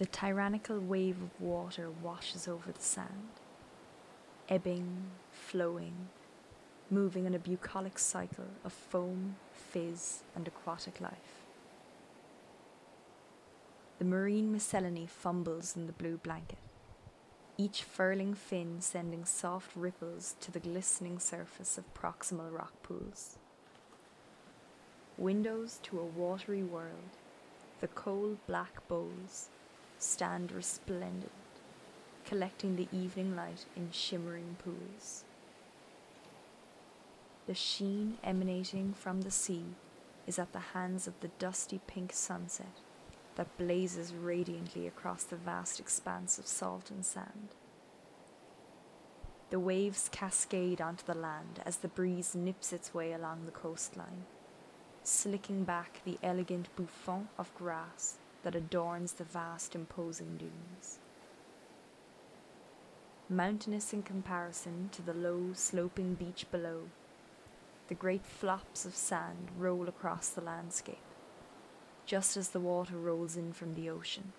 The tyrannical wave of water washes over the sand, ebbing, flowing, moving in a bucolic cycle of foam, fizz, and aquatic life. The marine miscellany fumbles in the blue blanket, each furling fin sending soft ripples to the glistening surface of proximal rock pools. Windows to a watery world, the cold black bowls stand resplendent, collecting the evening light in shimmering pools. The sheen emanating from the sea is at the hands of the dusty pink sunset that blazes radiantly across the vast expanse of salt and sand. The waves cascade onto the land as the breeze nips its way along the coastline, slicking back the elegant bouffant of grass that adorns the vast imposing dunes. Mountainous in comparison to the low sloping beach below, the great flops of sand roll across the landscape, just as the water rolls in from the ocean.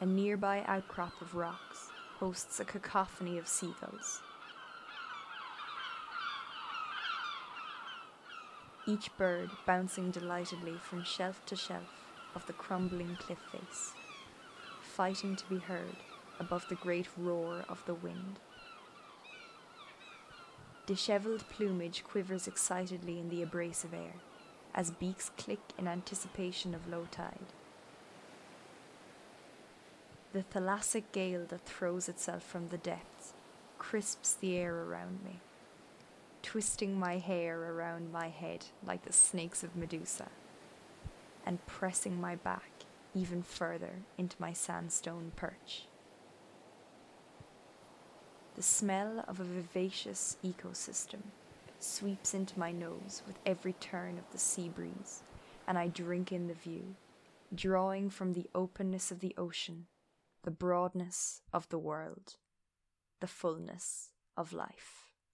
A nearby outcrop of rocks hosts a cacophony of seagulls. Each bird bouncing delightedly from shelf to shelf of the crumbling cliff face, fighting to be heard above the great roar of the wind. Dishevelled plumage quivers excitedly in the abrasive air as beaks click in anticipation of low tide. The thalassic gale that throws itself from the depths crisps the air around me, twisting my hair around my head like the snakes of Medusa, and pressing my back even further into my sandstone perch. The smell of a vivacious ecosystem sweeps into my nose with every turn of the sea breeze, and I drink in the view, drawing from the openness of the ocean, the broadness of the world, the fullness of life.